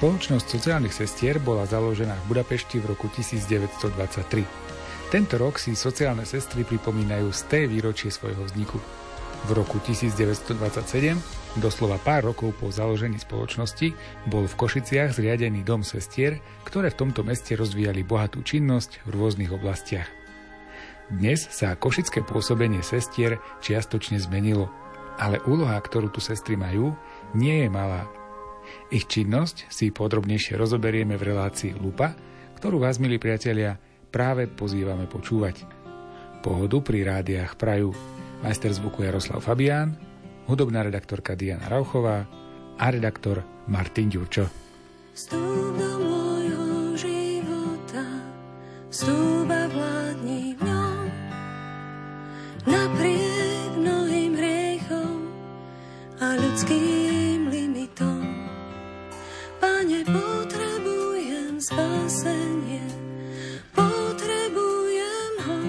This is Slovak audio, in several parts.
Spoločnosť sociálnych sestier bola založená v Budapešti v roku 1923. Tento rok si sociálne sestry pripomínajú z té výročie svojho vzniku. V roku 1927, doslova pár rokov po založení spoločnosti, bol v Košiciach zriadený dom sestier, ktoré v tomto meste rozvíjali bohatú činnosť v rôznych oblastiach. Dnes sa košické pôsobenie sestier čiastočne zmenilo, ale úloha, ktorú tu sestry majú, nie je malá ich činnosť si podrobnejšie rozoberieme v relácii Lupa, ktorú vás, milí priatelia, práve pozývame počúvať. Pohodu pri rádiách Praju majster zvuku Jaroslav Fabián, hudobná redaktorka Diana Rauchová a redaktor Martin Ďurčo. Vstúp do a vládni napriek mnohým hriechom a ľudským. Pane, potrebujem spasenie, potrebujem ho.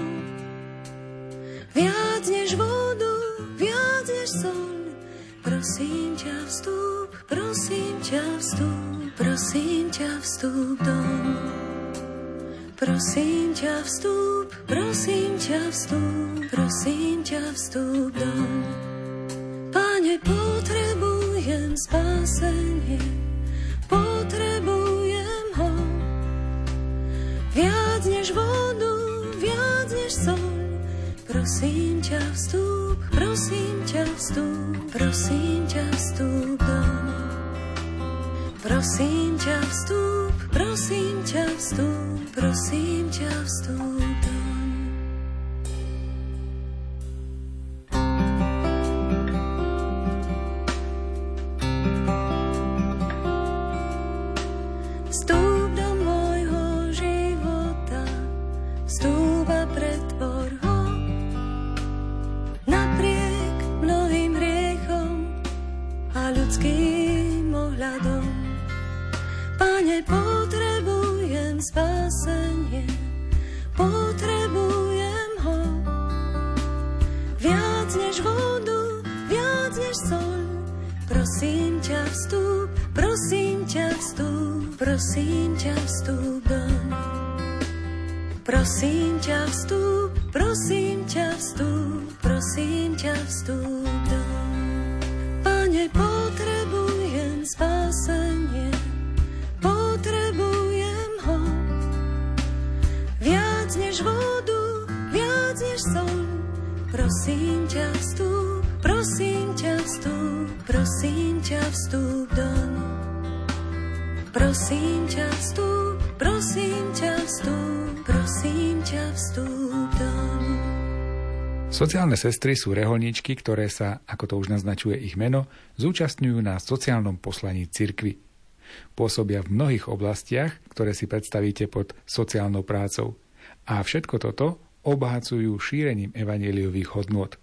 Viac než vodu, viac než sol. Prosím ťa vstúp, prosím ťa vstúp, prosím ťa vstúp dom. Prosím ťa vstúp, prosím dom. Pane, potrebujem spasenie, potrebujem ho. Viac než vodu, viac než sol. Prosím ťa vstúp, prosím ťa vstúp, prosím ťa vstúp dom. Prosím ťa vstúp, prosím ťa vstúp, prosím ťa vstúp. Sociálne sestry sú reholníčky, ktoré sa, ako to už naznačuje ich meno, zúčastňujú na sociálnom poslaní cirkvy. Pôsobia v mnohých oblastiach, ktoré si predstavíte pod sociálnou prácou. A všetko toto obohacujú šírením evaneliových hodnôt.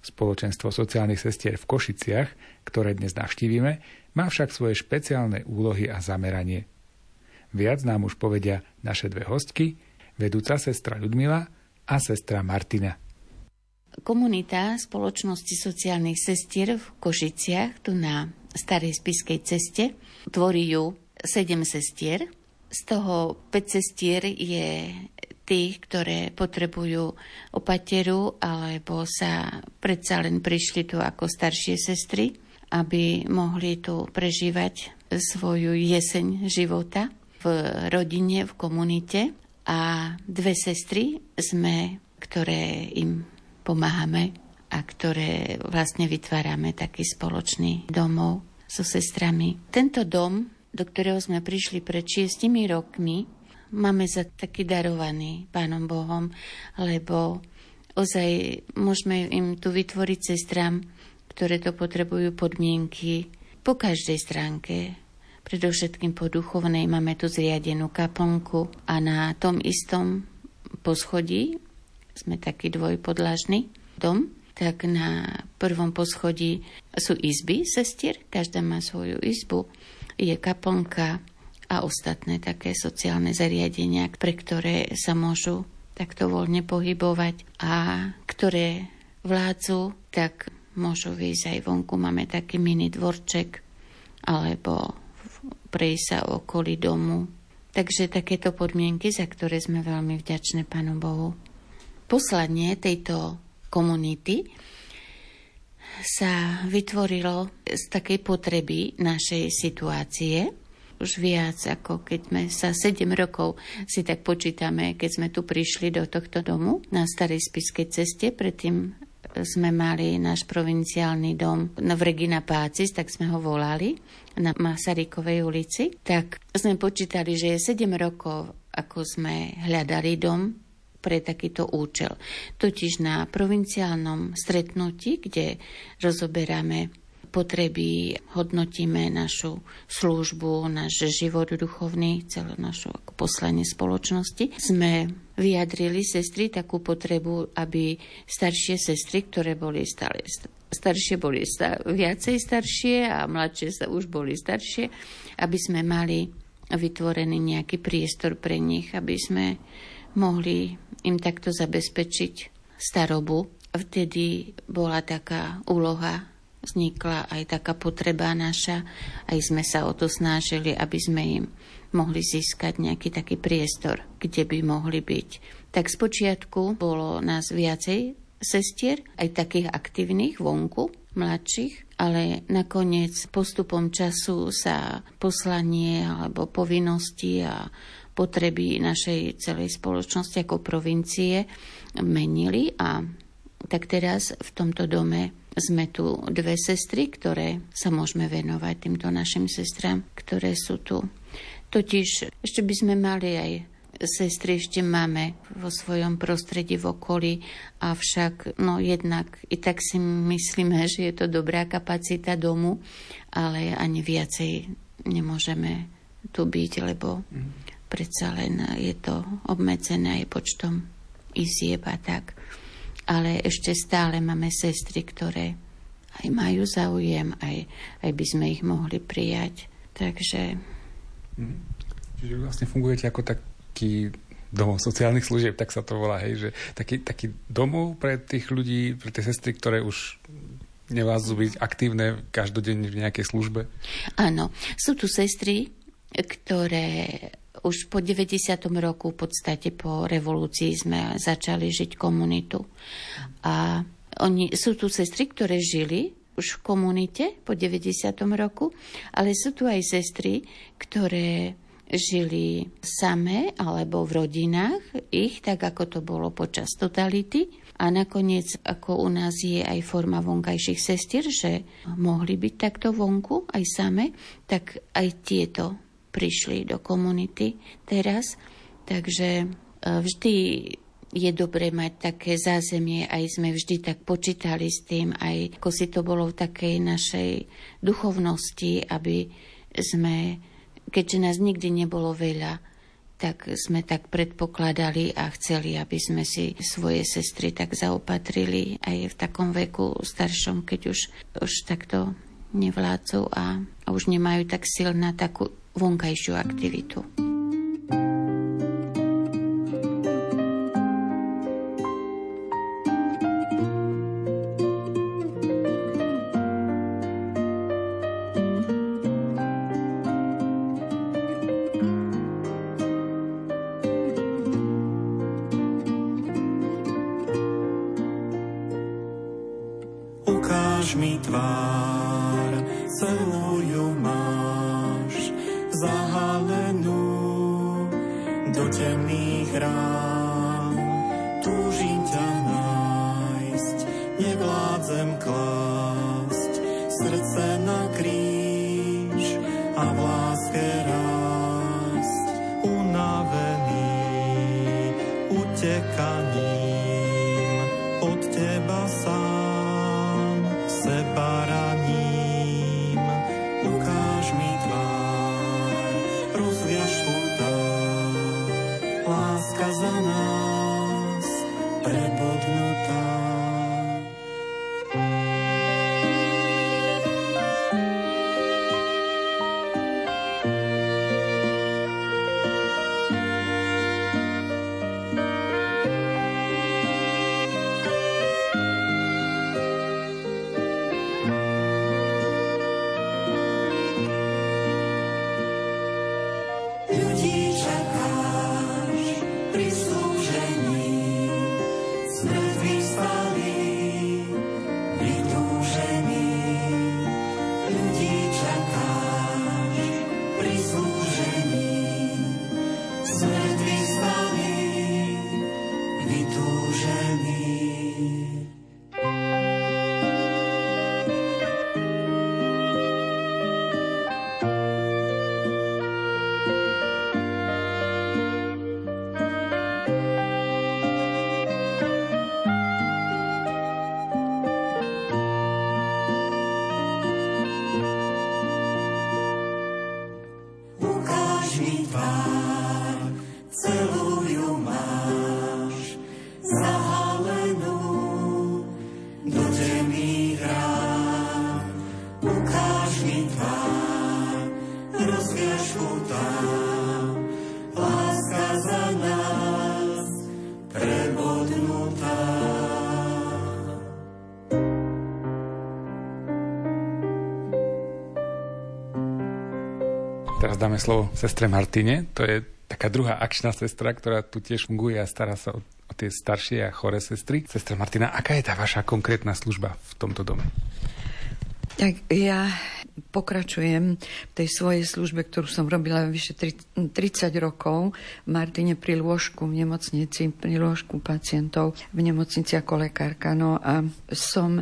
Spoločenstvo sociálnych sestier v Košiciach, ktoré dnes navštívime, má však svoje špeciálne úlohy a zameranie. Viac nám už povedia naše dve hostky, vedúca sestra Ľudmila a sestra Martina komunita spoločnosti sociálnych sestier v Košiciach, tu na Starej spiskej ceste. Tvorí ju 7 sestier, z toho 5 sestier je tých, ktoré potrebujú opateru alebo sa predsa len prišli tu ako staršie sestry, aby mohli tu prežívať svoju jeseň života v rodine, v komunite. A dve sestry sme, ktoré im pomáhame a ktoré vlastne vytvárame taký spoločný domov so sestrami. Tento dom, do ktorého sme prišli pred šiestimi rokmi, máme za taký darovaný Pánom Bohom, lebo ozaj môžeme im tu vytvoriť sestram, ktoré to potrebujú podmienky po každej stránke. Predovšetkým po duchovnej máme tu zriadenú kaponku a na tom istom poschodí sme taký dvojpodlažný dom, tak na prvom poschodí sú izby sestier, každá má svoju izbu, je kaponka a ostatné také sociálne zariadenia, pre ktoré sa môžu takto voľne pohybovať a ktoré vládzu, tak môžu výjsť aj vonku. Máme taký mini dvorček alebo prejsť sa okolí domu. Takže takéto podmienky, za ktoré sme veľmi vďačné Pánu Bohu. Poslanie tejto komunity sa vytvorilo z takej potreby našej situácie, už viac, ako keď sme sa 7 rokov si tak počítame, keď sme tu prišli do tohto domu na Starej spiskej ceste, predtým sme mali náš provinciálny dom v Regina Pácis, tak sme ho volali, na Masarykovej ulici, tak sme počítali, že je 7 rokov, ako sme hľadali dom pre takýto účel. Totiž na provinciálnom stretnutí, kde rozoberáme potreby, hodnotíme našu službu, náš život duchovný, celé ako poslanie spoločnosti. Sme vyjadrili sestry takú potrebu, aby staršie sestry, ktoré boli stále staršie boli star- viacej staršie a mladšie sa už boli staršie, aby sme mali vytvorený nejaký priestor pre nich, aby sme mohli im takto zabezpečiť starobu. Vtedy bola taká úloha vznikla aj taká potreba naša, aj sme sa o to snažili, aby sme im mohli získať nejaký taký priestor, kde by mohli byť. Tak spočiatku bolo nás viacej sestier, aj takých aktívnych vonku, mladších, ale nakoniec postupom času sa poslanie alebo povinnosti a potreby našej celej spoločnosti ako provincie menili a tak teraz v tomto dome sme tu dve sestry, ktoré sa môžeme venovať týmto našim sestram, ktoré sú tu. Totiž ešte by sme mali aj sestry ešte máme vo svojom prostredí v okolí, avšak no jednak i tak si myslíme, že je to dobrá kapacita domu, ale ani viacej nemôžeme tu byť, lebo mm. Predsa len je to obmedzené aj počtom izieb a tak ale ešte stále máme sestry, ktoré aj majú záujem, aj, aj by sme ich mohli prijať. Takže... Mhm. Čiže vlastne fungujete ako taký domov sociálnych služieb, tak sa to volá, hej, že taký, taký domov pre tých ľudí, pre tie sestry, ktoré už nevládzu byť aktívne každodenne v nejakej službe? Áno, sú tu sestry, ktoré už po 90. roku, v podstate po revolúcii sme začali žiť komunitu. A oni, sú tu sestry, ktoré žili už v komunite po 90. roku, ale sú tu aj sestry, ktoré žili samé alebo v rodinách ich, tak ako to bolo počas totality. A nakoniec, ako u nás je aj forma vonkajších sestier, že mohli byť takto vonku, aj same, tak aj tieto prišli do komunity teraz. Takže e, vždy je dobre mať také zázemie, aj sme vždy tak počítali s tým, aj ako si to bolo v takej našej duchovnosti, aby sme, keďže nás nikdy nebolo veľa, tak sme tak predpokladali a chceli, aby sme si svoje sestry tak zaopatrili aj v takom veku staršom, keď už, už takto nevládzu a, a už nemajú tak silná takú vonkajšiu aktivitu. A v láske rásť. Dáme slovo sestre Martine. To je taká druhá akčná sestra, ktorá tu tiež funguje a stará sa o, o tie staršie a chore sestry. Sestra Martina, aká je tá vaša konkrétna služba v tomto dome? Tak ja pokračujem v tej svojej službe, ktorú som robila vyše 30 rokov v Martine pri lôžku v nemocnici, pri lôžku pacientov v nemocnici ako lekárka. No a som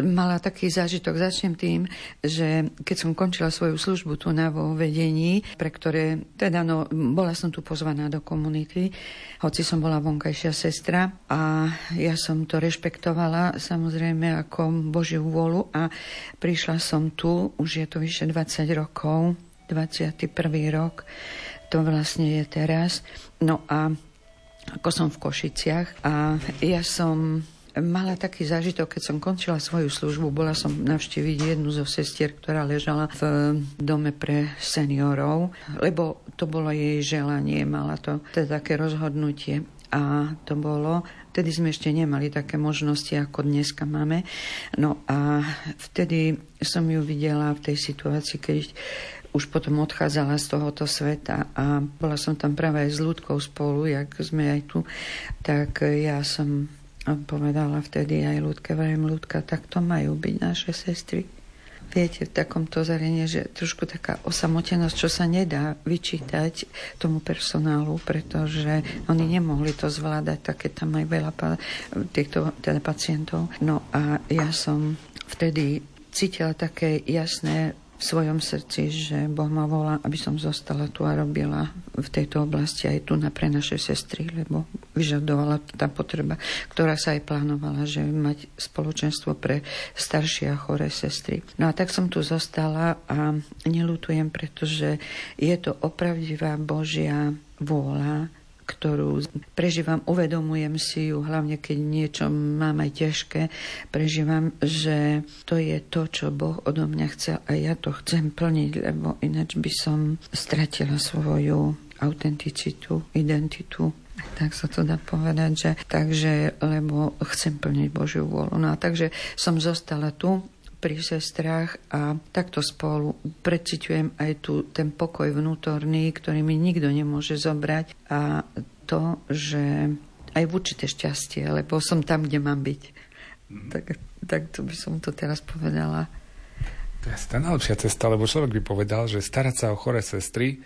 mala taký zážitok, začnem tým, že keď som končila svoju službu tu na vo vedení, pre ktoré, teda no, bola som tu pozvaná do komunity, hoci som bola vonkajšia sestra a ja som to rešpektovala samozrejme ako Božiu vôľu a prišla som tu, už je to vyše 20 rokov, 21. rok, to vlastne je teraz. No a ako som v Košiciach a ja som mala taký zážitok, keď som končila svoju službu, bola som navštíviť jednu zo sestier, ktorá ležala v dome pre seniorov, lebo to bolo jej želanie, mala to teda také rozhodnutie. A to bolo, vtedy sme ešte nemali také možnosti, ako dneska máme. No a vtedy som ju videla v tej situácii, keď už potom odchádzala z tohoto sveta a bola som tam práve aj s ľudkou spolu, jak sme aj tu, tak ja som povedala vtedy aj ľudke, vrajím ľudka, tak to majú byť naše sestry viete, v takomto zariadení, že trošku taká osamotenosť, čo sa nedá vyčítať tomu personálu, pretože oni nemohli to zvládať, také tam aj veľa pa- týchto teda pacientov. No a ja som vtedy cítila také jasné v svojom srdci, že Boh ma volá, aby som zostala tu a robila v tejto oblasti aj tu na pre naše sestry, lebo vyžadovala tá potreba, ktorá sa aj plánovala, že mať spoločenstvo pre staršie a choré sestry. No a tak som tu zostala a nelutujem, pretože je to opravdivá Božia vôľa, ktorú prežívam, uvedomujem si ju, hlavne keď niečo mám aj ťažké, prežívam, že to je to, čo Boh odo mňa chcel a ja to chcem plniť, lebo ináč by som stratila svoju autenticitu, identitu tak sa to dá povedať, že takže, lebo chcem plniť Božiu vôľu. No a takže som zostala tu pri sestrách a takto spolu preciťujem aj tu ten pokoj vnútorný, ktorý mi nikto nemôže zobrať a to, že aj v určité šťastie, lebo som tam, kde mám byť. Mm. Tak, tak to by som to teraz povedala. To je tá najlepšia cesta, lebo človek by povedal, že starať sa o chore sestry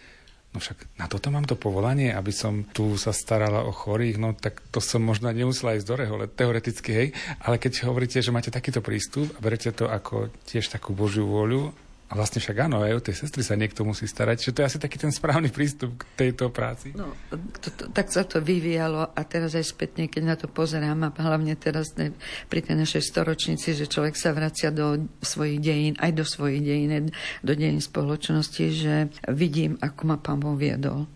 no však na toto mám to povolanie, aby som tu sa starala o chorých, no tak to som možno nemusela ísť do rehole, teoreticky, hej, ale keď hovoríte, že máte takýto prístup a berete to ako tiež takú Božiu vôľu a vlastne však áno, aj o tej sestry sa niekto musí starať. Čiže to je asi taký ten správny prístup k tejto práci. No, to, to, tak sa to vyvíjalo a teraz aj spätne, keď na to pozerám a hlavne teraz ne, pri tej našej storočnici, že človek sa vracia do svojich dejín, aj do svojich dejín, do dejín spoločnosti, že vidím, ako ma pán Boh viedol.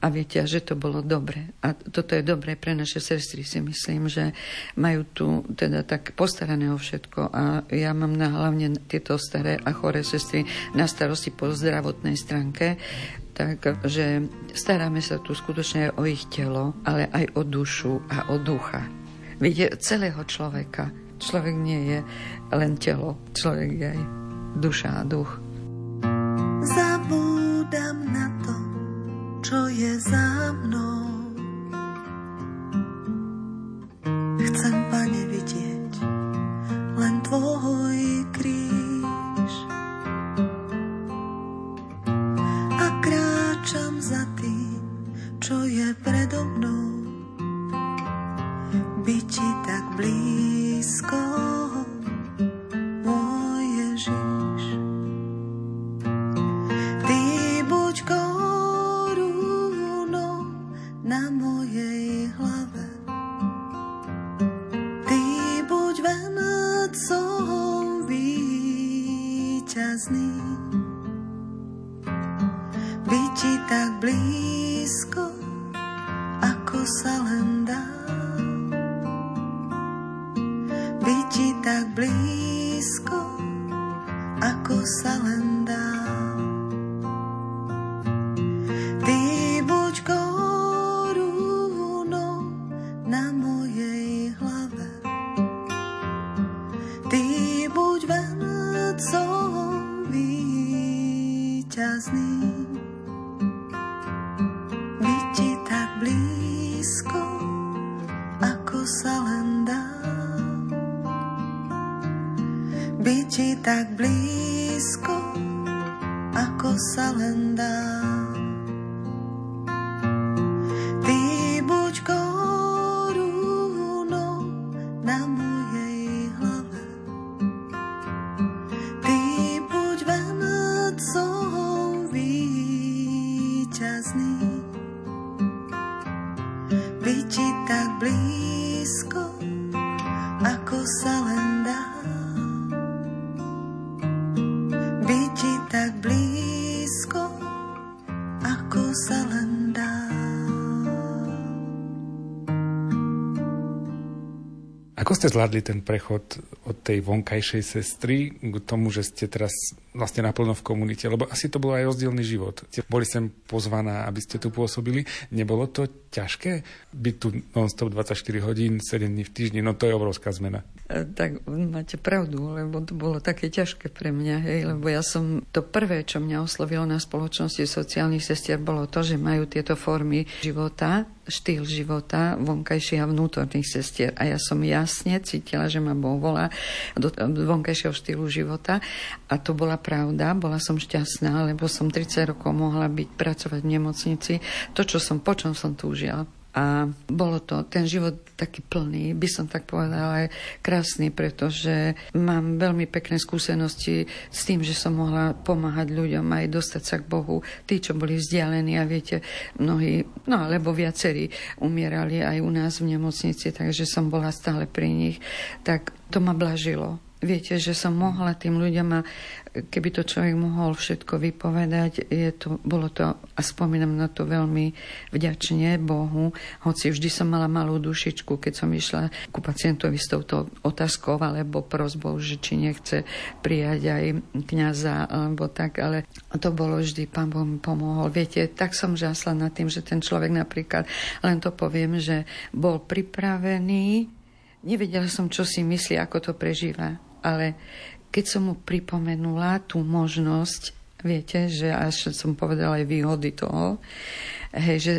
A viete, že to bolo dobre. A toto je dobré pre naše sestry, si myslím, že majú tu teda tak postarané o všetko. A ja mám na hlavne tieto staré a choré sestry na starosti po zdravotnej stránke. Takže staráme sa tu skutočne o ich telo, ale aj o dušu a o ducha. Viete, celého človeka. Človek nie je len telo, človek je aj duša a duch. Ste zvládli ten prechod od tej vonkajšej sestry k tomu, že ste teraz vlastne naplno v komunite? Lebo asi to bol aj rozdielný život. Boli sem pozvaná, aby ste tu pôsobili. Nebolo to ťažké byť tu non-stop 24 hodín, 7 dní v týždni? No to je obrovská zmena. E, Tak máte pravdu, lebo to bolo také ťažké pre mňa, hej, lebo ja som, to prvé, čo mňa oslovilo na spoločnosti sociálnych sestier, bolo to, že majú tieto formy života, štýl života vonkajších a vnútorných sestier. A ja som jasne cítila, že ma Boh volá do vonkajšieho štýlu života. A to bola pravda, bola som šťastná, lebo som 30 rokov mohla byť, pracovať v nemocnici. To, čo som, po čom som túžila. A bolo to, ten život taký plný, by som tak povedala, aj krásny, pretože mám veľmi pekné skúsenosti s tým, že som mohla pomáhať ľuďom aj dostať sa k Bohu. Tí, čo boli vzdialení a viete, mnohí, no alebo viacerí umierali aj u nás v nemocnici, takže som bola stále pri nich. Tak to ma blažilo. Viete, že som mohla tým ľuďom a keby to človek mohol všetko vypovedať, je to, bolo to, a spomínam na to veľmi vďačne Bohu, hoci vždy som mala malú dušičku, keď som išla ku pacientovi s touto otázkou alebo prozbou, že či nechce prijať aj kniaza alebo tak, ale to bolo vždy, pán Boh mi pomohol. Viete, tak som žasla nad tým, že ten človek napríklad, len to poviem, že bol pripravený, nevedela som, čo si myslí, ako to prežíva ale keď som mu pripomenula tú možnosť, viete, že až som povedala aj výhody toho, hej, že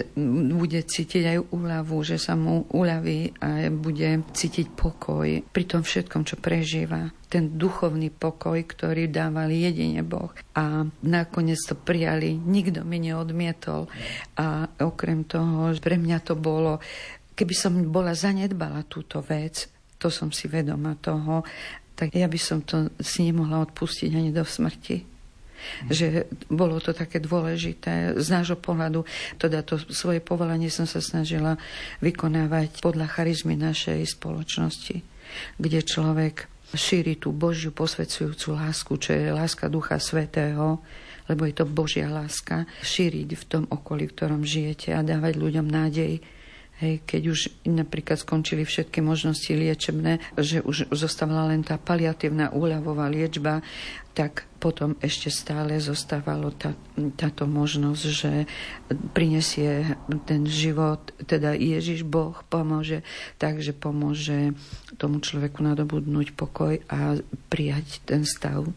bude cítiť aj úľavu, že sa mu uľaví a bude cítiť pokoj pri tom všetkom, čo prežíva. Ten duchovný pokoj, ktorý dával jedine Boh. A nakoniec to prijali, nikto mi neodmietol. A okrem toho, pre mňa to bolo, keby som bola zanedbala túto vec, to som si vedoma toho, tak ja by som to si nemohla odpustiť ani do smrti. Mm. Že bolo to také dôležité z nášho pohľadu. Teda to svoje povolanie som sa snažila vykonávať podľa charizmy našej spoločnosti, kde človek šíri tú Božiu posvedzujúcu lásku, čo je láska Ducha Svetého, lebo je to Božia láska, šíriť v tom okolí, v ktorom žijete a dávať ľuďom nádej, Hej, keď už napríklad skončili všetky možnosti liečebné, že už zostávala len tá paliatívna úľavová liečba, tak potom ešte stále zostávalo tá, táto možnosť, že prinesie ten život, teda Ježiš Boh pomôže, takže pomôže tomu človeku nadobudnúť pokoj a prijať ten stav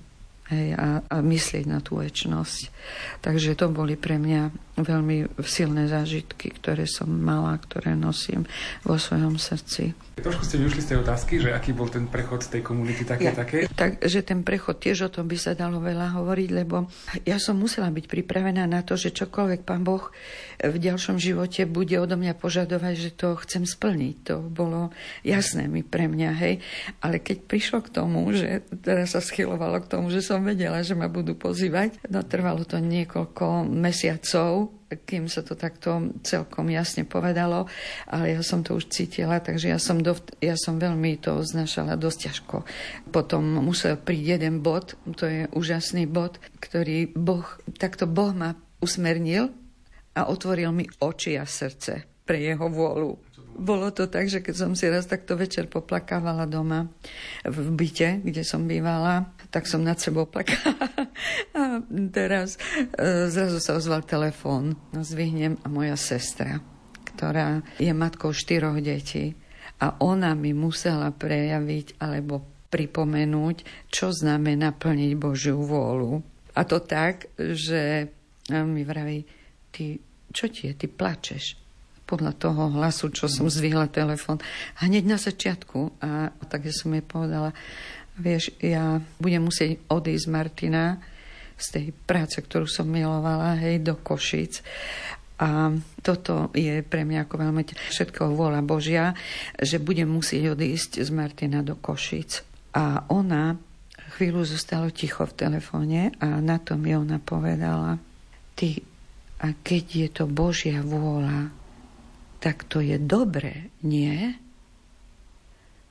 hej, a, a myslieť na tú väčnosť. Takže to boli pre mňa veľmi silné zážitky, ktoré som mala, ktoré nosím vo svojom srdci. Trošku ste vyušli z tej otázky, že aký bol ten prechod z tej komunity také, ja, také? Takže ten prechod tiež o tom by sa dalo veľa hovoriť, lebo ja som musela byť pripravená na to, že čokoľvek pán Boh v ďalšom živote bude odo mňa požadovať, že to chcem splniť. To bolo jasné mi pre mňa, hej. Ale keď prišlo k tomu, že teraz sa schylovalo k tomu, že som vedela, že ma budú pozývať, no trvalo to niekoľko mesiacov, kým sa to takto celkom jasne povedalo, ale ja som to už cítila, takže ja som, do, ja som veľmi to znašala dosť ťažko. Potom musel prísť jeden bod, to je úžasný bod, ktorý Boh, takto Boh ma usmernil a otvoril mi oči a srdce pre jeho vôľu. Bolo to tak, že keď som si raz takto večer poplakávala doma v byte, kde som bývala, tak som nad sebou plakala. A teraz e, zrazu sa ozval telefón. No, zvihnem a moja sestra, ktorá je matkou štyroch detí. A ona mi musela prejaviť alebo pripomenúť, čo znamená plniť Božiu vôľu. A to tak, že mi vraví, ty, čo ti je, ty plačeš podľa toho hlasu, čo som zvihla telefon. Hneď na začiatku. A tak som jej povedala, vieš, ja budem musieť odísť Martina z tej práce, ktorú som milovala, hej, do Košic. A toto je pre mňa ako veľmi všetko vôľa Božia, že budem musieť odísť z Martina do Košic. A ona chvíľu zostalo ticho v telefóne a na tom mi ona povedala, ty, a keď je to Božia vôľa, tak to je dobre, nie?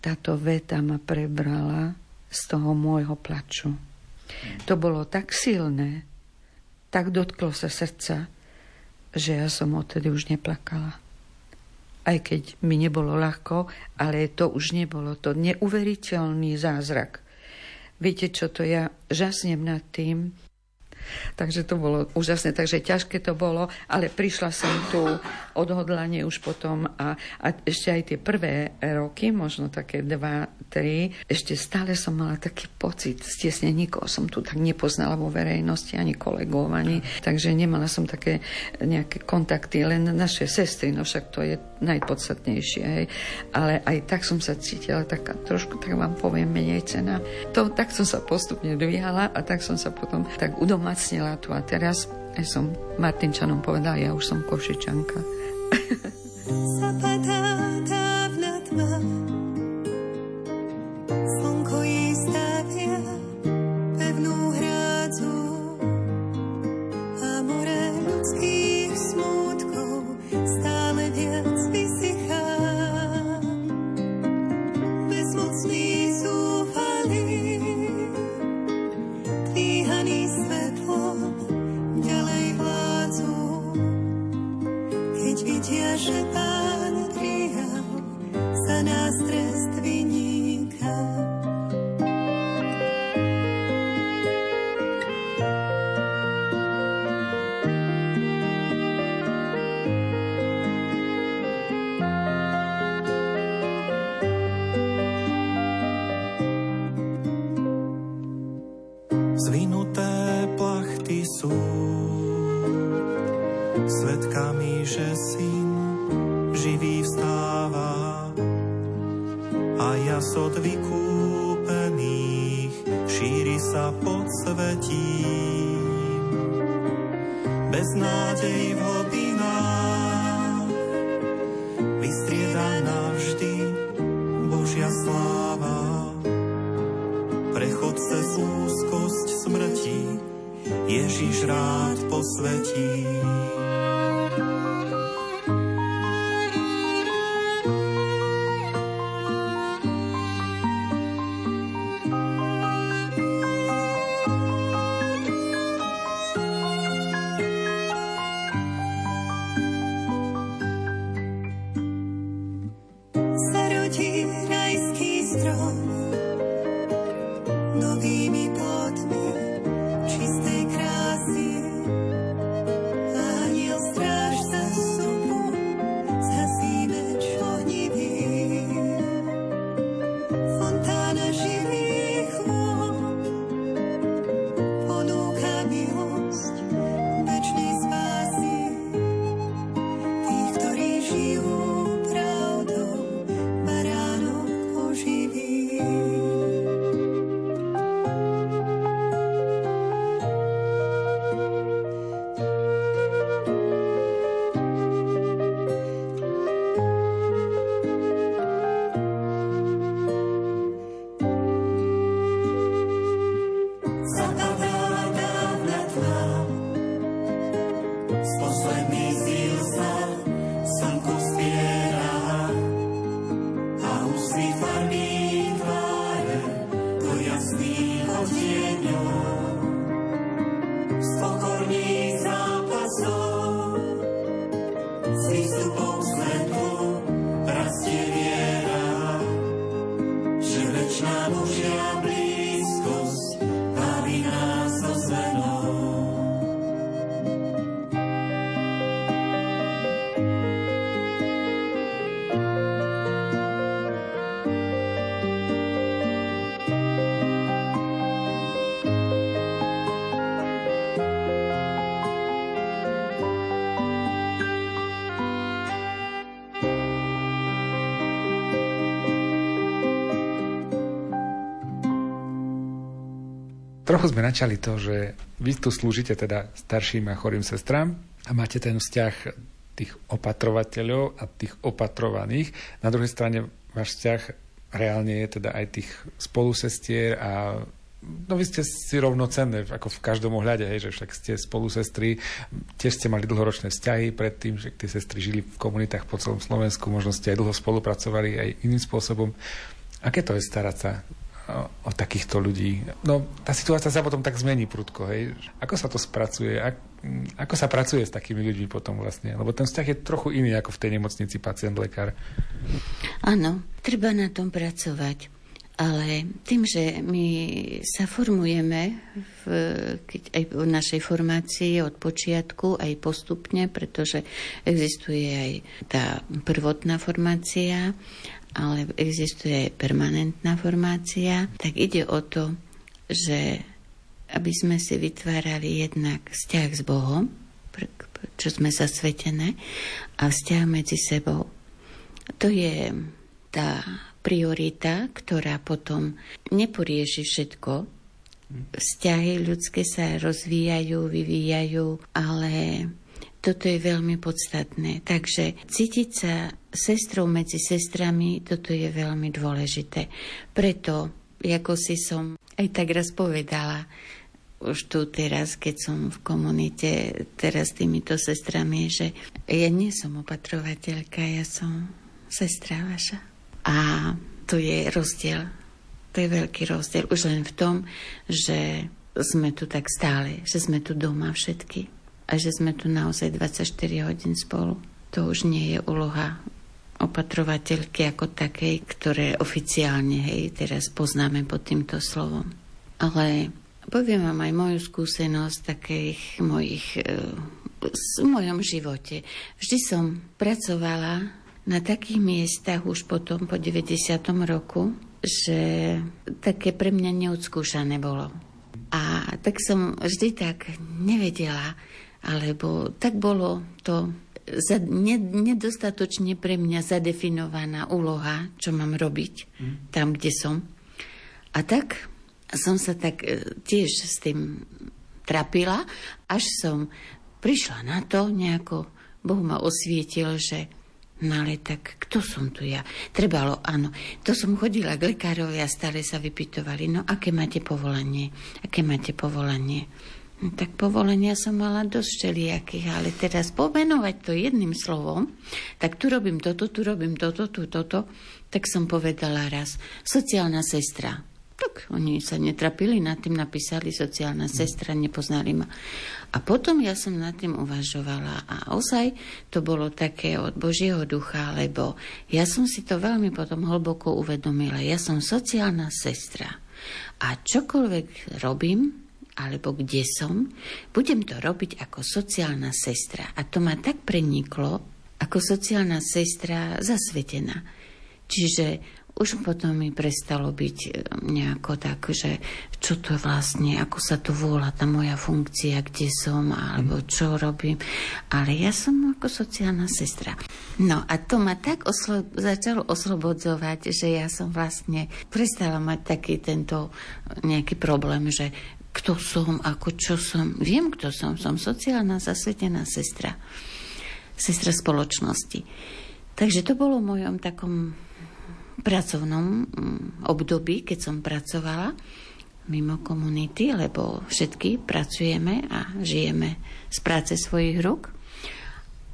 Táto veta ma prebrala z toho môjho plaču. To bolo tak silné, tak dotklo sa srdca, že ja som odtedy už neplakala. Aj keď mi nebolo ľahko, ale to už nebolo to neuveriteľný zázrak. Viete, čo to ja žasnem nad tým, Takže to bolo úžasné, takže ťažké to bolo, ale prišla som tu odhodlanie už potom a, a ešte aj tie prvé roky, možno také dva, tri, ešte stále som mala taký pocit stiesne, nikoho som tu tak nepoznala vo verejnosti, ani kolegov, ani, takže nemala som také nejaké kontakty, len naše sestry, no však to je najpodstatnejšie, hej. ale aj tak som sa cítila taká trošku, tak vám poviem, menej cena. To, tak som sa postupne dvíhala a tak som sa potom tak udomácnila umacnila tu a teraz ja som Martinčanom povedala, ja už som Košičanka. Zapadá dávna tma, rád posvetí. Trochu sme načali to, že vy tu slúžite teda starším a chorým sestrám a máte ten vzťah tých opatrovateľov a tých opatrovaných. Na druhej strane váš vzťah reálne je teda aj tých spolusestier a No vy ste si rovnocenné, ako v každom ohľade, hej, že však ste spolu sestry, tiež ste mali dlhoročné vzťahy predtým, že tie sestry žili v komunitách po celom Slovensku, možno ste aj dlho spolupracovali aj iným spôsobom. Aké to je starať sa o, takýchto ľudí? No, tá situácia sa potom tak zmení prudko, hej. Ako sa to spracuje? Ak, ako sa pracuje s takými ľuďmi potom vlastne? Lebo ten vzťah je trochu iný ako v tej nemocnici pacient-lekár. Áno, treba na tom pracovať. Ale tým, že my sa formujeme v, keď aj v našej formácii od počiatku, aj postupne, pretože existuje aj tá prvotná formácia, ale existuje aj permanentná formácia, tak ide o to, že aby sme si vytvárali jednak vzťah s Bohom, čo sme zasvetené, a vzťah medzi sebou. To je tá priorita, ktorá potom neporieši všetko. Vzťahy ľudské sa rozvíjajú, vyvíjajú, ale toto je veľmi podstatné. Takže cítiť sa sestrou medzi sestrami, toto je veľmi dôležité. Preto, ako si som aj tak raz povedala, už tu teraz, keď som v komunite teraz s týmito sestrami, že ja nie som opatrovateľka, ja som sestra vaša. A to je rozdiel. To je veľký rozdiel. Už len v tom, že sme tu tak stále, že sme tu doma všetky a že sme tu naozaj 24 hodín spolu. To už nie je úloha opatrovateľky ako takej, ktoré oficiálne hej, teraz poznáme pod týmto slovom. Ale poviem vám aj moju skúsenosť takých mojich e, v mojom živote. Vždy som pracovala na takých miestach už potom po 90. roku, že také pre mňa neodskúšané bolo. A tak som vždy tak nevedela, alebo tak bolo to za, ne, nedostatočne pre mňa zadefinovaná úloha, čo mám robiť mm. tam, kde som. A tak som sa tak e, tiež s tým trapila, až som prišla na to nejako, Boh ma osvietil, že No ale tak kto som tu ja? Trebalo, áno. To som chodila k lekárovi a stále sa vypytovali, no aké máte povolanie? Aké máte povolanie? Tak povolenia som mala dosť všelijakých, ale teraz pomenovať to jedným slovom, tak tu robím toto, tu robím toto, tu toto, tak som povedala raz, sociálna sestra. Tak oni sa netrapili, nad tým napísali sociálna sestra, nepoznali ma. A potom ja som nad tým uvažovala a ozaj to bolo také od Božieho ducha, lebo ja som si to veľmi potom hlboko uvedomila. Ja som sociálna sestra a čokoľvek robím, alebo kde som, budem to robiť ako sociálna sestra. A to ma tak preniklo, ako sociálna sestra zasvetená. Čiže už potom mi prestalo byť e, nejako tak, že čo to vlastne, ako sa to volá, tá moja funkcia, kde som, alebo čo robím. Ale ja som ako sociálna sestra. No a to ma tak oslo- začalo oslobodzovať, že ja som vlastne prestala mať taký tento nejaký problém, že kto som, ako čo som. Viem, kto som. Som sociálna, zasvetená sestra. Sestra spoločnosti. Takže to bolo v mojom takom pracovnom mm, období, keď som pracovala mimo komunity, lebo všetky pracujeme a žijeme z práce svojich rúk.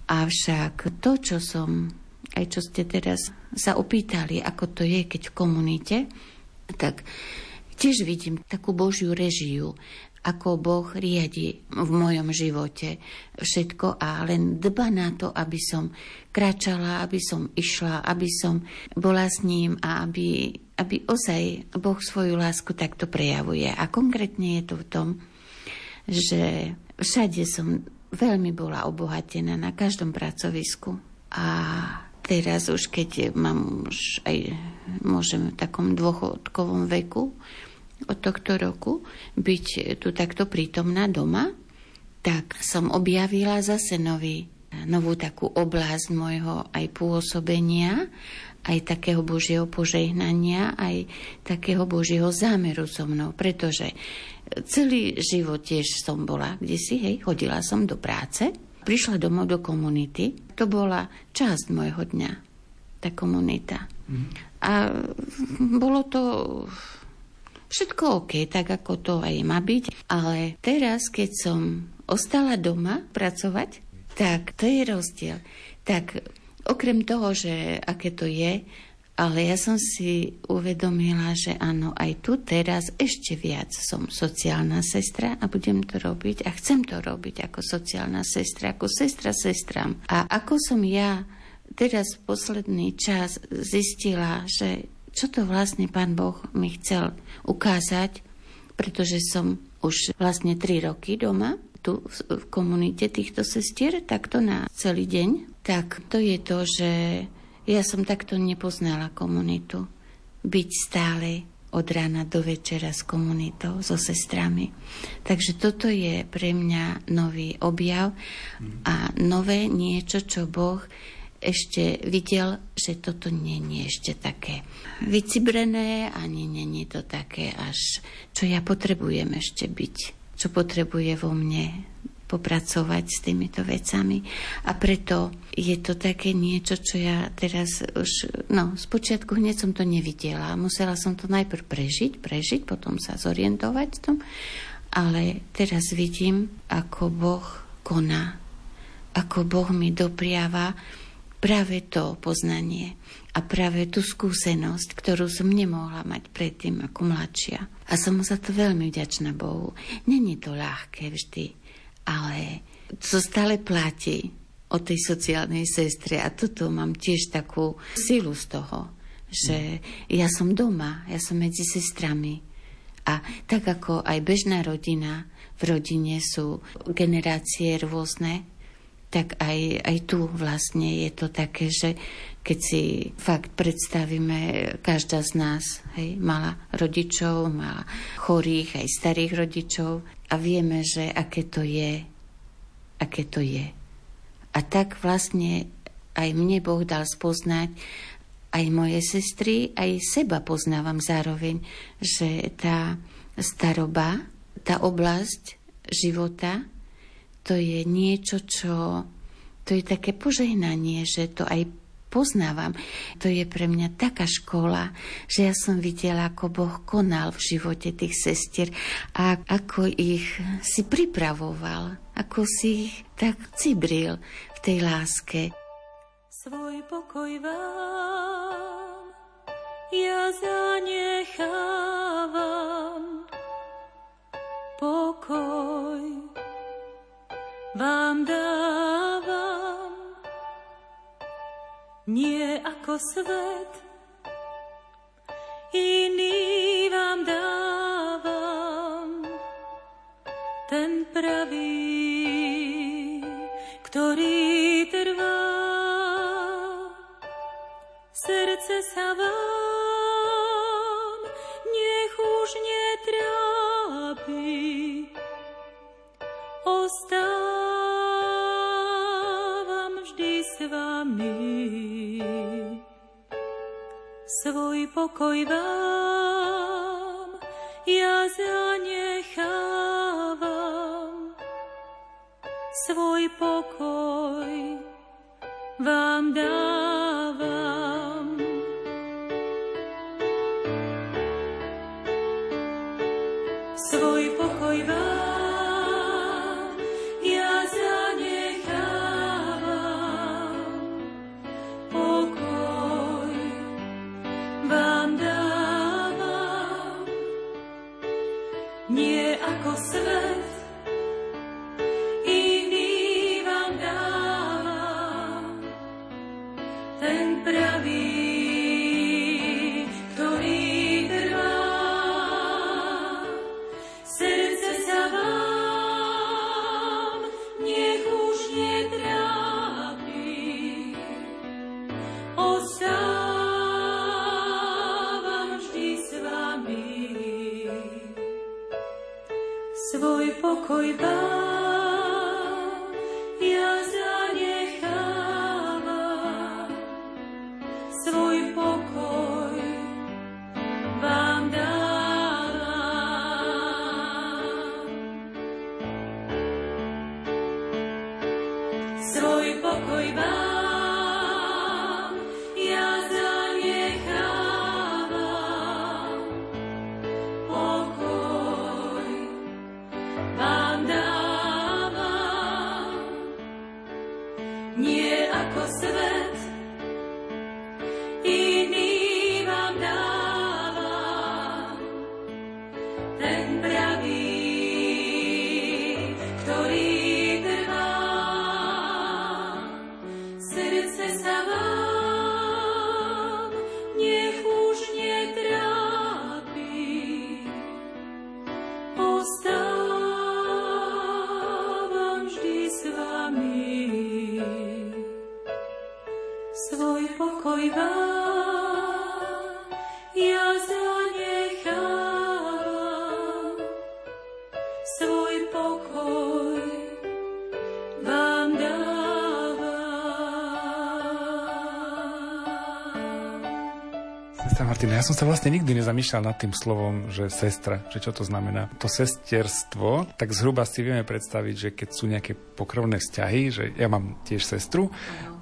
Avšak to, čo som, aj čo ste teraz sa opýtali, ako to je, keď v komunite, tak tiež vidím takú Božiu režiu, ako Boh riadi v mojom živote všetko a len dba na to, aby som kráčala, aby som išla, aby som bola s ním a aby, aby ozaj Boh svoju lásku takto prejavuje. A konkrétne je to v tom, že všade som veľmi bola obohatená na každom pracovisku. A teraz už keď mám už aj môžem v takom dôchodkovom veku, od tohto roku byť tu takto prítomná doma, tak som objavila zase nový, novú takú oblasť môjho aj pôsobenia, aj takého Božieho požehnania, aj takého Božieho zámeru so mnou, pretože celý život tiež som bola, kde si, hej, chodila som do práce, prišla domov do komunity, to bola časť môjho dňa, tá komunita. Mm. A bolo to všetko OK, tak ako to aj má byť, ale teraz, keď som ostala doma pracovať, tak to je rozdiel. Tak okrem toho, že aké to je, ale ja som si uvedomila, že áno, aj tu teraz ešte viac som sociálna sestra a budem to robiť a chcem to robiť ako sociálna sestra, ako sestra sestram. A ako som ja teraz posledný čas zistila, že čo to vlastne pán Boh mi chcel ukázať, pretože som už vlastne tri roky doma, tu v komunite týchto sestier, takto na celý deň, tak to je to, že ja som takto nepoznala komunitu. Byť stále od rána do večera s komunitou, so sestrami. Takže toto je pre mňa nový objav a nové niečo, čo Boh ešte videl, že toto nie je ešte také vycibrené, ani je to také až, čo ja potrebujem ešte byť, čo potrebuje vo mne popracovať s týmito vecami. A preto je to také niečo, čo ja teraz už, no, spočiatku hneď som to nevidela. Musela som to najprv prežiť, prežiť, potom sa zorientovať v tom. Ale teraz vidím, ako Boh koná, ako Boh mi dopriava práve to poznanie a práve tú skúsenosť, ktorú som nemohla mať predtým ako mladšia. A som za to veľmi vďačná Bohu. Není to ľahké vždy ale to stále platí o tej sociálnej sestre a toto mám tiež takú silu z toho, že ja som doma, ja som medzi sestrami. A tak ako aj bežná rodina, v rodine sú generácie rôzne, tak aj, aj tu vlastne je to také, že keď si fakt predstavíme, každá z nás hej, mala rodičov, mala chorých, aj starých rodičov a vieme, že aké to je, aké to je. A tak vlastne aj mne Boh dal spoznať, aj moje sestry, aj seba poznávam zároveň, že tá staroba, tá oblasť života, to je niečo, čo... To je také požehnanie, že to aj poznávam. To je pre mňa taká škola, že ja som videla, ako Boh konal v živote tých sestier a ako ich si pripravoval, ako si ich tak cibril v tej láske. Svoj pokoj vám ja zanechávam, pokoj vám dávam, nie ako svet, iný vám dávam, ten pravý, ktorý trvá. Srdce sa vám pokoj vám ja zanechávam. Svoj pokoj vám dávam. Martina, ja som sa vlastne nikdy nezamýšľal nad tým slovom, že sestra, že čo to znamená. To sesterstvo, tak zhruba si vieme predstaviť, že keď sú nejaké pokrovné vzťahy, že ja mám tiež sestru,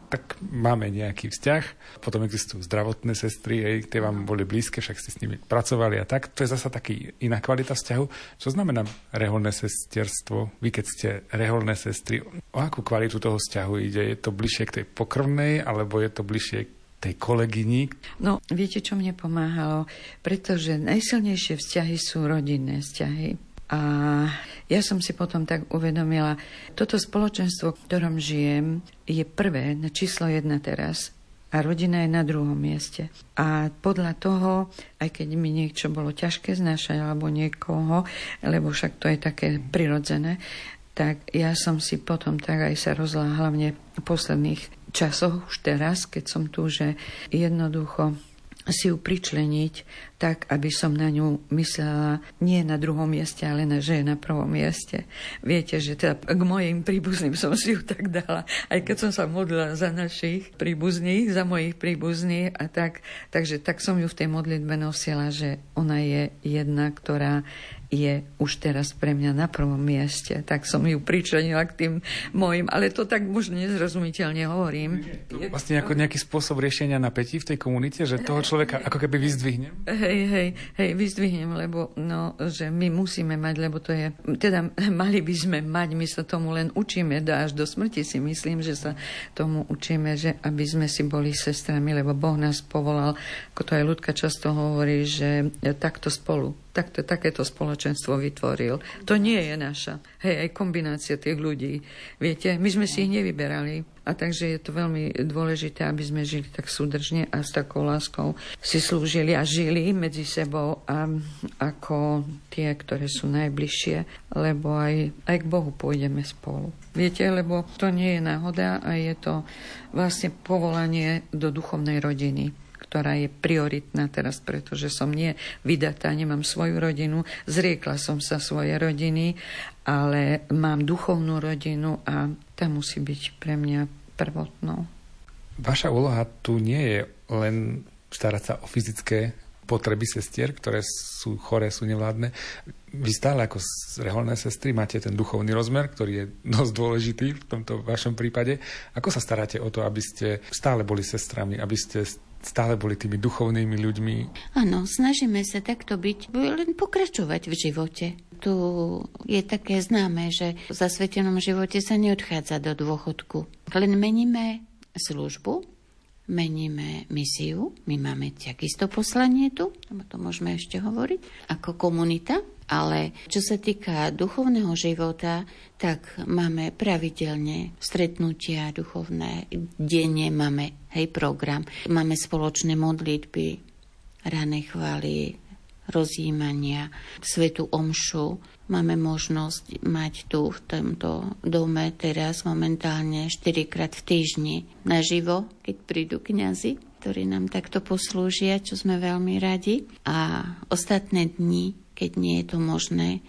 tak máme nejaký vzťah. Potom existujú zdravotné sestry, hej, tie vám boli blízke, však ste s nimi pracovali a tak. To je zasa taký iná kvalita vzťahu. Čo znamená reholné sesterstvo? Vy keď ste reholné sestry, o akú kvalitu toho vzťahu ide? Je to bližšie k tej pokrvnej, alebo je to bližšie tej kolegyni? No, viete, čo mne pomáhalo? Pretože najsilnejšie vzťahy sú rodinné vzťahy. A ja som si potom tak uvedomila, toto spoločenstvo, v ktorom žijem, je prvé, na číslo jedna teraz a rodina je na druhom mieste. A podľa toho, aj keď mi niečo bolo ťažké znášať alebo niekoho, lebo však to je také prirodzené, tak ja som si potom tak aj sa rozla hlavne v posledných časoch už teraz, keď som tu, že jednoducho si ju pričleniť tak, aby som na ňu myslela nie na druhom mieste, ale na, že je na prvom mieste. Viete, že teda k mojim príbuzným som si ju tak dala, aj keď som sa modlila za našich príbuzných, za mojich príbuzných a tak, takže tak som ju v tej modlitbe nosila, že ona je jedna, ktorá je už teraz pre mňa na prvom mieste. Tak som ju pričlenila k tým mojim, ale to tak možno nezrozumiteľne hovorím. To vlastne ako nejaký spôsob riešenia napätí v tej komunite, že toho človeka ako keby vyzdvihnem? Hej, hej, hej, vyzdvihnem, lebo no, že my musíme mať, lebo to je, teda mali by sme mať, my sa tomu len učíme, až do smrti si myslím, že sa tomu učíme, že aby sme si boli sestrami, lebo Boh nás povolal, ako to aj ľudka často hovorí, že takto spolu takto, takéto spoločenstvo vytvoril. To nie je naša. Hej, aj kombinácia tých ľudí. Viete, my sme si ich nevyberali. A takže je to veľmi dôležité, aby sme žili tak súdržne a s takou láskou si slúžili a žili medzi sebou a ako tie, ktoré sú najbližšie, lebo aj, aj k Bohu pôjdeme spolu. Viete, lebo to nie je náhoda a je to vlastne povolanie do duchovnej rodiny ktorá je prioritná teraz, pretože som nie vydatá, nemám svoju rodinu, zriekla som sa svojej rodiny, ale mám duchovnú rodinu a tá musí byť pre mňa prvotnou. Vaša úloha tu nie je len starať sa o fyzické potreby sestier, ktoré sú choré, sú nevládne. Vy stále ako reholné sestry máte ten duchovný rozmer, ktorý je dosť dôležitý v tomto vašom prípade. Ako sa staráte o to, aby ste stále boli sestrami, aby ste stále boli tými duchovnými ľuďmi. Áno, snažíme sa takto byť, len pokračovať v živote. Tu je také známe, že v zasvetenom živote sa neodchádza do dôchodku. Len meníme službu, meníme misiu. My máme takisto poslanie tu, to môžeme ešte hovoriť, ako komunita. Ale čo sa týka duchovného života, tak máme pravidelne stretnutia duchovné, denne máme hej, program, máme spoločné modlitby, rané chvály, rozjímania, svetu omšu. Máme možnosť mať tu v tomto dome teraz momentálne 4 krát v týždni naživo, keď prídu kňazi, ktorí nám takto poslúžia, čo sme veľmi radi. A ostatné dni keď nie je to možné,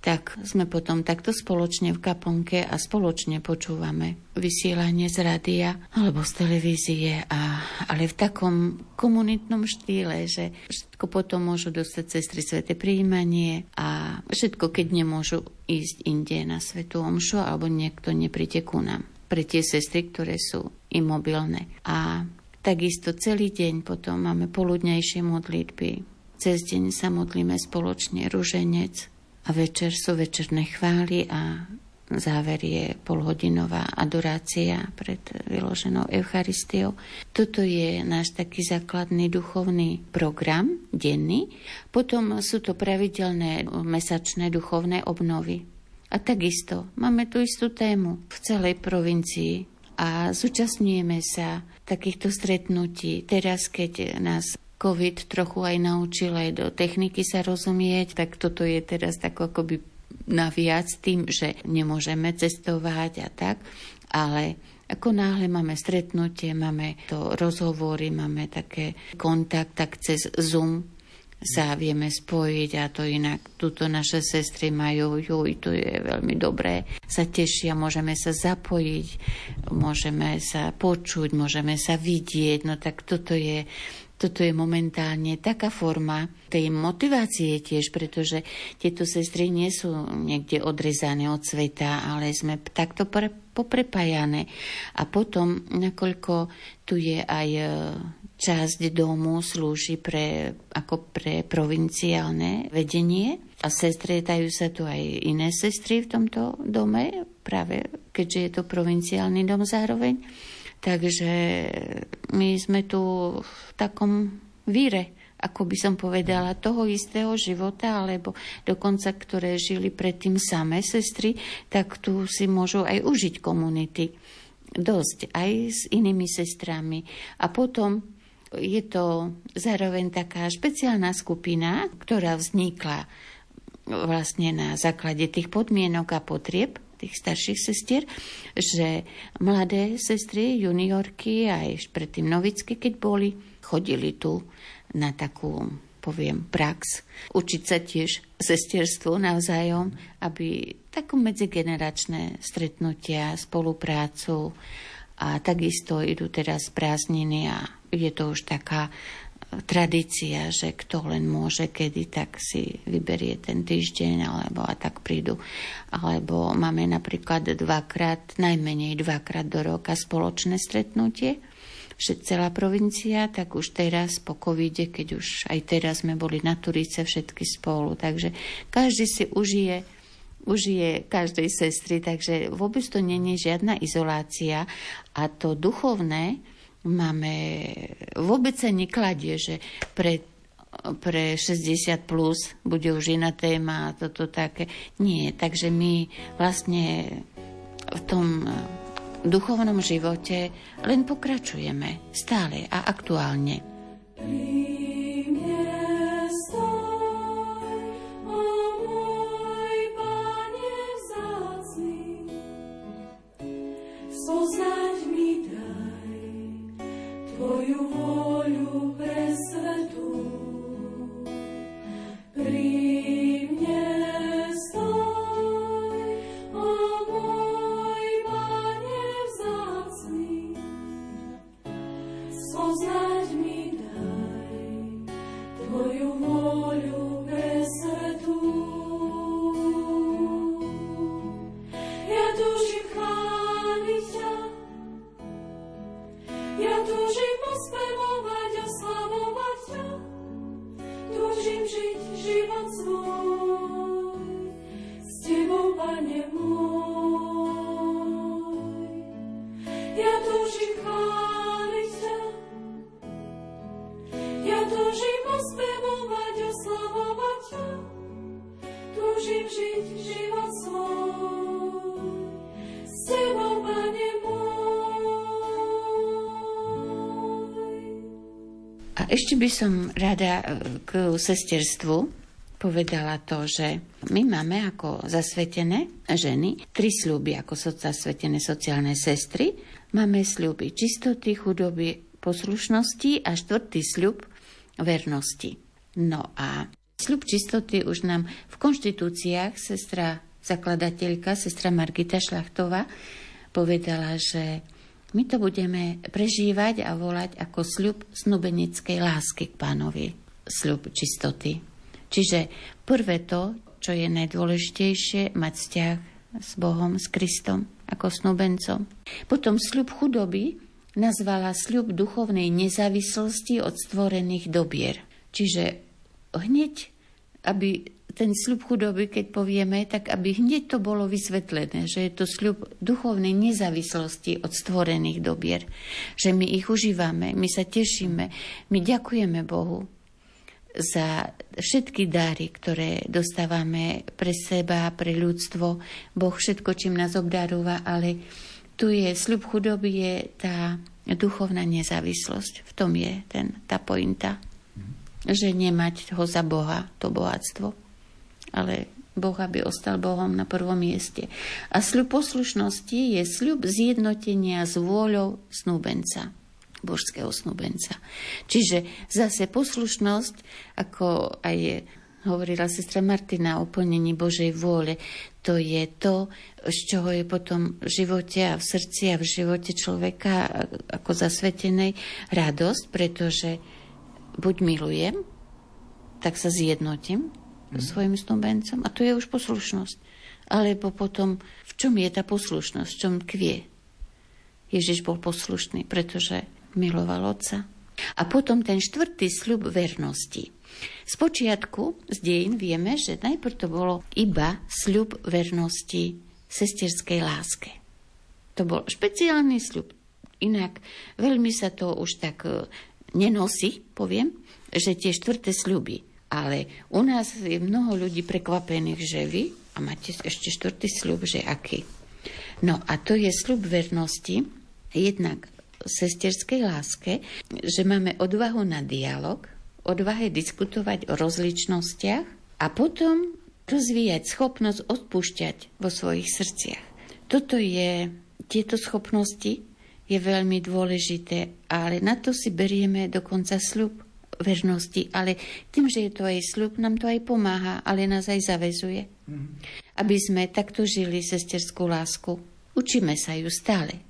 tak sme potom takto spoločne v kaponke a spoločne počúvame vysielanie z rádia alebo z televízie, a, ale v takom komunitnom štýle, že všetko potom môžu dostať cez tri sveté príjmanie a všetko, keď nemôžu ísť inde na svetu omšu alebo niekto nepríde ku nám. Pre tie sestry, ktoré sú imobilné. A takisto celý deň potom máme poludnejšie modlitby, cez deň sa modlíme spoločne ruženec a večer sú večerné chvály a záver je polhodinová adorácia pred vyloženou Eucharistiou. Toto je náš taký základný duchovný program, denný. Potom sú to pravidelné mesačné duchovné obnovy. A takisto máme tu istú tému v celej provincii a zúčastňujeme sa takýchto stretnutí. Teraz, keď nás COVID trochu aj naučil aj do techniky sa rozumieť, tak toto je teraz tak akoby naviac tým, že nemôžeme cestovať a tak, ale ako náhle máme stretnutie, máme to rozhovory, máme také kontakt, tak cez Zoom sa vieme spojiť a to inak tuto naše sestry majú, juj, to je veľmi dobré, sa tešia, môžeme sa zapojiť, môžeme sa počuť, môžeme sa vidieť, no tak toto je toto je momentálne taká forma tej motivácie tiež, pretože tieto sestry nie sú niekde odrezané od sveta, ale sme takto pre, poprepájané. A potom, nakoľko tu je aj časť domu slúži pre, ako pre provinciálne vedenie a sestrietajú sa tu aj iné sestry v tomto dome, práve keďže je to provinciálny dom zároveň Takže my sme tu v takom víre, ako by som povedala, toho istého života, alebo dokonca, ktoré žili predtým samé sestry, tak tu si môžu aj užiť komunity. Dosť, aj s inými sestrami. A potom je to zároveň taká špeciálna skupina, ktorá vznikla vlastne na základe tých podmienok a potrieb tých starších sestier, že mladé sestry, juniorky, aj predtým novicky, keď boli, chodili tu na takú poviem, prax. Učiť sa tiež sestierstvu navzájom, aby takú medzigeneračné stretnutia, spoluprácu a takisto idú teraz prázdniny a je to už taká tradícia, že kto len môže, kedy, tak si vyberie ten týždeň, alebo a tak prídu. Alebo máme napríklad dvakrát, najmenej dvakrát do roka spoločné stretnutie, celá provincia, tak už teraz po covide, keď už aj teraz sme boli na Turice všetky spolu, takže každý si užije užije každej sestry, takže vôbec to není žiadna izolácia a to duchovné, máme, vôbec sa nekladie, že pre, pre 60 plus bude už iná téma a toto také. Nie, takže my vlastne v tom duchovnom živote len pokračujeme stále a aktuálne. Prímie ešte by som rada e, k sesterstvu povedala to, že my máme ako zasvetené ženy tri sľuby ako zasvetené sociálne sestry. Máme sľuby čistoty, chudoby, poslušnosti a štvrtý sľub vernosti. No a sľub čistoty už nám v konštitúciách sestra zakladateľka, sestra Margita Šlachtová, povedala, že my to budeme prežívať a volať ako sľub snubeneckej lásky k pánovi, sľub čistoty. Čiže prvé to, čo je najdôležitejšie, mať vzťah s Bohom, s Kristom, ako snubencom. Potom sľub chudoby nazvala sľub duchovnej nezávislosti od stvorených dobier. Čiže hneď, aby ten sľub chudoby, keď povieme, tak aby hneď to bolo vysvetlené, že je to sľub duchovnej nezávislosti od stvorených dobier. Že my ich užívame, my sa tešíme, my ďakujeme Bohu za všetky dary, ktoré dostávame pre seba, pre ľudstvo. Boh všetko, čím nás obdarúva, ale tu je sľub chudoby, je tá duchovná nezávislosť. V tom je ten, tá pointa. Že nemať ho za Boha, to bohatstvo ale Boh, aby ostal Bohom na prvom mieste. A sľub poslušnosti je sľub zjednotenia s vôľou snúbenca božského snúbenca. Čiže zase poslušnosť, ako aj hovorila sestra Martina o plnení Božej vôle, to je to, z čoho je potom v živote a v srdci a v živote človeka ako zasvetenej radosť, pretože buď milujem, tak sa zjednotím mm. svojim snúbencom a to je už poslušnosť. Alebo potom, v čom je tá poslušnosť, v čom kvie? Ježiš bol poslušný, pretože miloval otca. A potom ten štvrtý sľub vernosti. Spočiatku z dejín vieme, že najprv to bolo iba sľub vernosti sesterskej láske. To bol špeciálny sľub. Inak veľmi sa to už tak e, nenosí, poviem, že tie štvrté sľuby. Ale u nás je mnoho ľudí prekvapených, že vy, a máte ešte štvrtý sľub, že aký. No a to je sľub vernosti, jednak sesterskej láske, že máme odvahu na dialog, odvahe diskutovať o rozličnostiach a potom rozvíjať schopnosť odpúšťať vo svojich srdciach. Toto je, tieto schopnosti je veľmi dôležité, ale na to si berieme dokonca sľub vernosti, ale tým, že je to aj sľub, nám to aj pomáha, ale nás aj zavezuje. Mm. Aby sme takto žili sesterskú lásku. Učíme sa ju stále.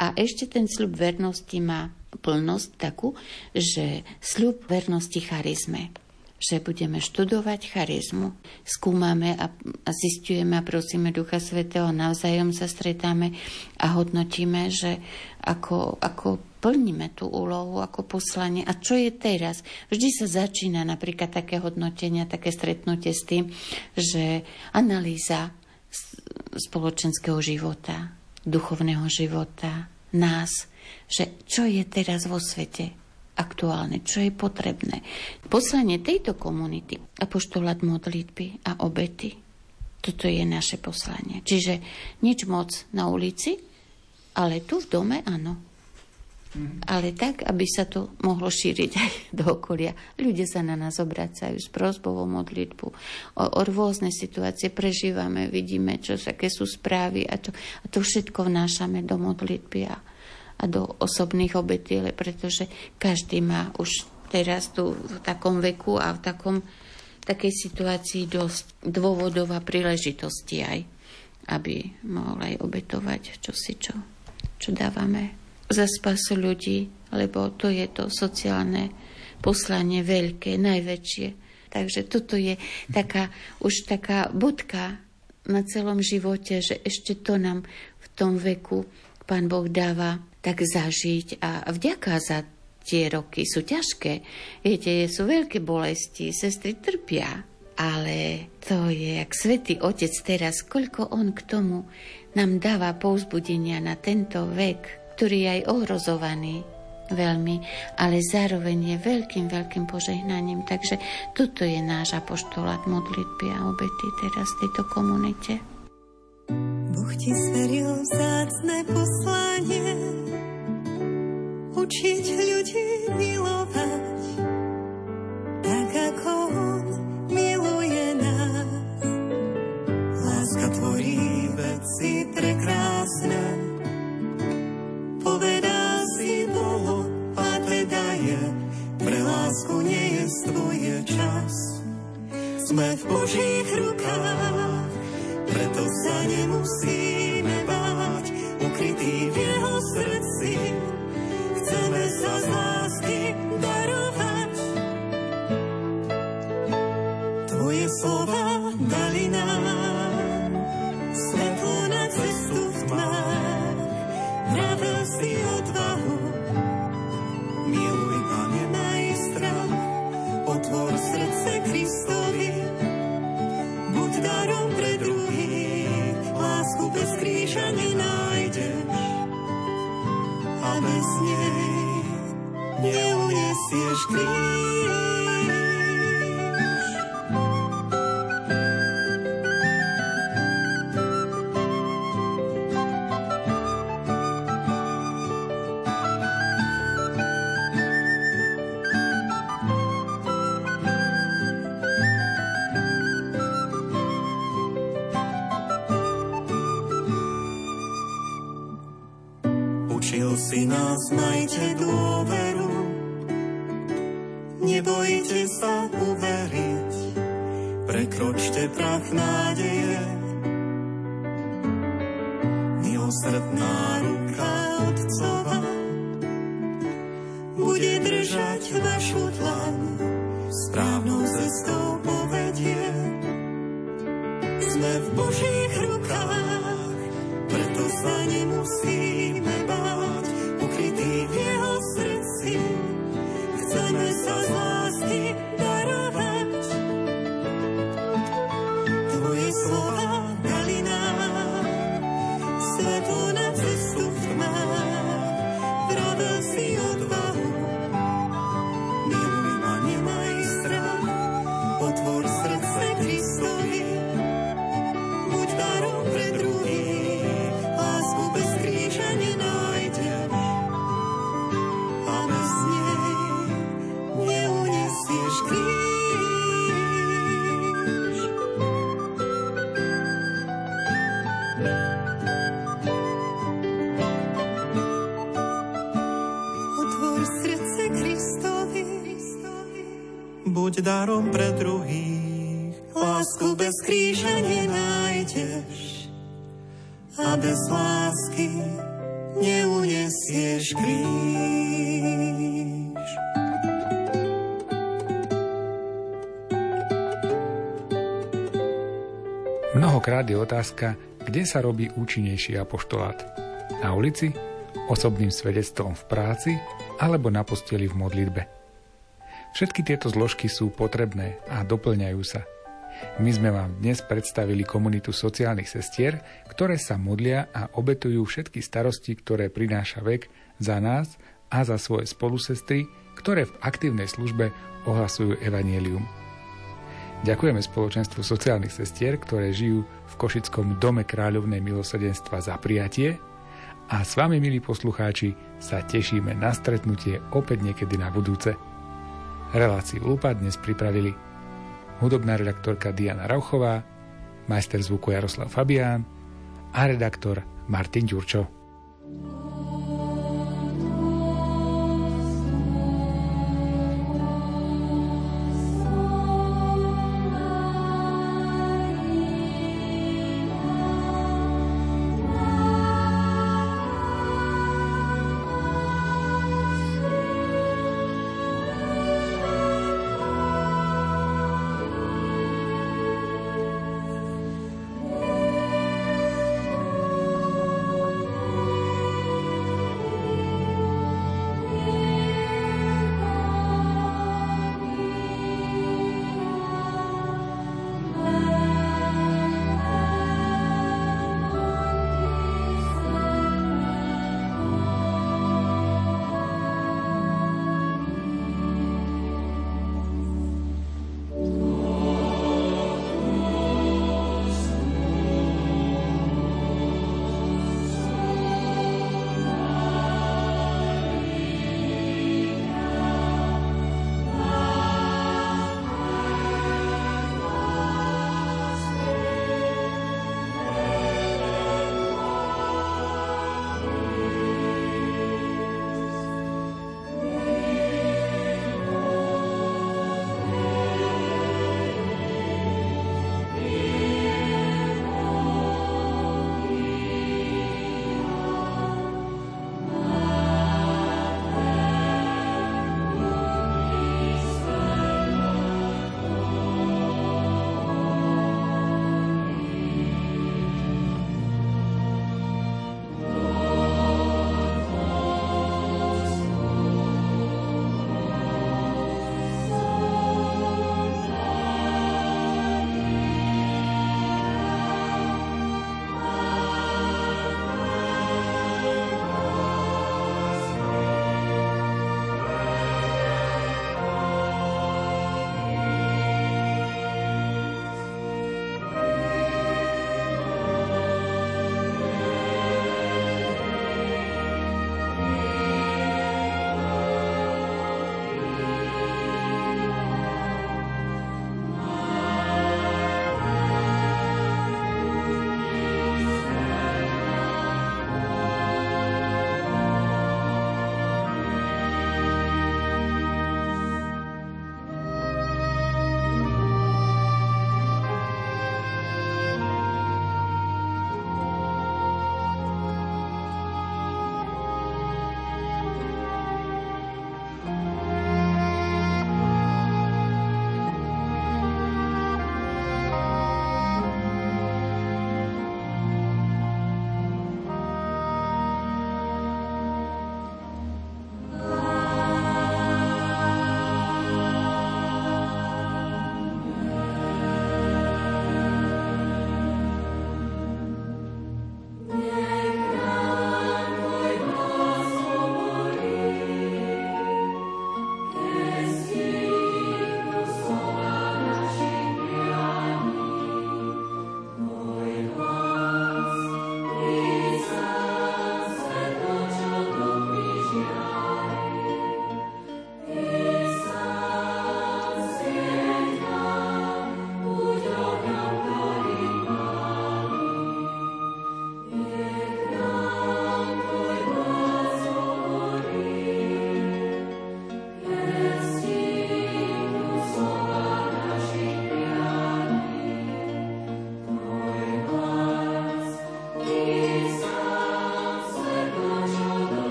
A ešte ten sľub vernosti má plnosť takú, že sľub vernosti charizme že budeme študovať charizmu, skúmame a, zistujeme a prosíme Ducha Svetého, navzájom sa stretáme a hodnotíme, že ako, ako plníme tú úlohu, ako poslanie. A čo je teraz. Vždy sa začína napríklad také hodnotenia, také stretnutie s tým, že analýza spoločenského života, duchovného života, nás, že čo je teraz vo svete aktuálne, čo je potrebné. Poslanie tejto komunity, apoštolát modlitby a obety, toto je naše poslanie. Čiže nič moc na ulici, ale tu v dome áno. Mhm. Ale tak, aby sa to mohlo šíriť aj do okolia. Ľudia sa na nás obracajú s prosbou o modlitbu. O, o rôzne situácie prežívame, vidíme, čo, aké sú správy a to, a to všetko vnášame do modlitby a, a do osobných obetiel, pretože každý má už teraz tu v takom veku a v takom, takej situácii dosť dôvodov a príležitosti aj, aby mohol aj obetovať čosi, čo, čo dávame za spasu ľudí, lebo to je to sociálne poslanie veľké, najväčšie. Takže toto je taká, už taká bodka na celom živote, že ešte to nám v tom veku Pán Boh dáva tak zažiť a vďaka za tie roky sú ťažké. Viete, sú veľké bolesti, sestry trpia, ale to je, jak Svetý Otec teraz, koľko on k tomu nám dáva pouzbudenia na tento vek, ktorý je aj ohrozovaný veľmi, ale zároveň je veľkým, veľkým požehnaním. Takže toto je náš apoštolát modlitby a obety teraz v tejto komunite. Boh ti zveril vzácne poslanie učiť ľudí milovať tak, ako On miluje nás. Láska tvorí veci prekrásne povedá si Bohu, a teda je, pre lásku nie je tvoje čas. Sme v Božích rukách, preto sa nemusíme báť, ukrytý v jeho srdci. Kríža nenájdeš a bez nej neunesieš kríž. Prekročte prach nádeje. Milosrdná ruka Otcova bude držať vašu tlaň darom pre druhých, lásku bez kríža nenájdeš a bez lásky neunesieš kríž. Mnohokrát je otázka, kde sa robí účinnejší apoštolát. Na ulici, osobným svedectvom v práci alebo na posteli v modlitbe. Všetky tieto zložky sú potrebné a doplňajú sa. My sme vám dnes predstavili komunitu sociálnych sestier, ktoré sa modlia a obetujú všetky starosti, ktoré prináša vek za nás a za svoje spolusestry, ktoré v aktívnej službe ohlasujú evanielium. Ďakujeme spoločenstvu sociálnych sestier, ktoré žijú v Košickom dome kráľovnej milosedenstva za prijatie a s vami, milí poslucháči, sa tešíme na stretnutie opäť niekedy na budúce. Reláciu Lupa dnes pripravili hudobná redaktorka Diana Rauchová, majster zvuku Jaroslav Fabián a redaktor Martin Ďurčo.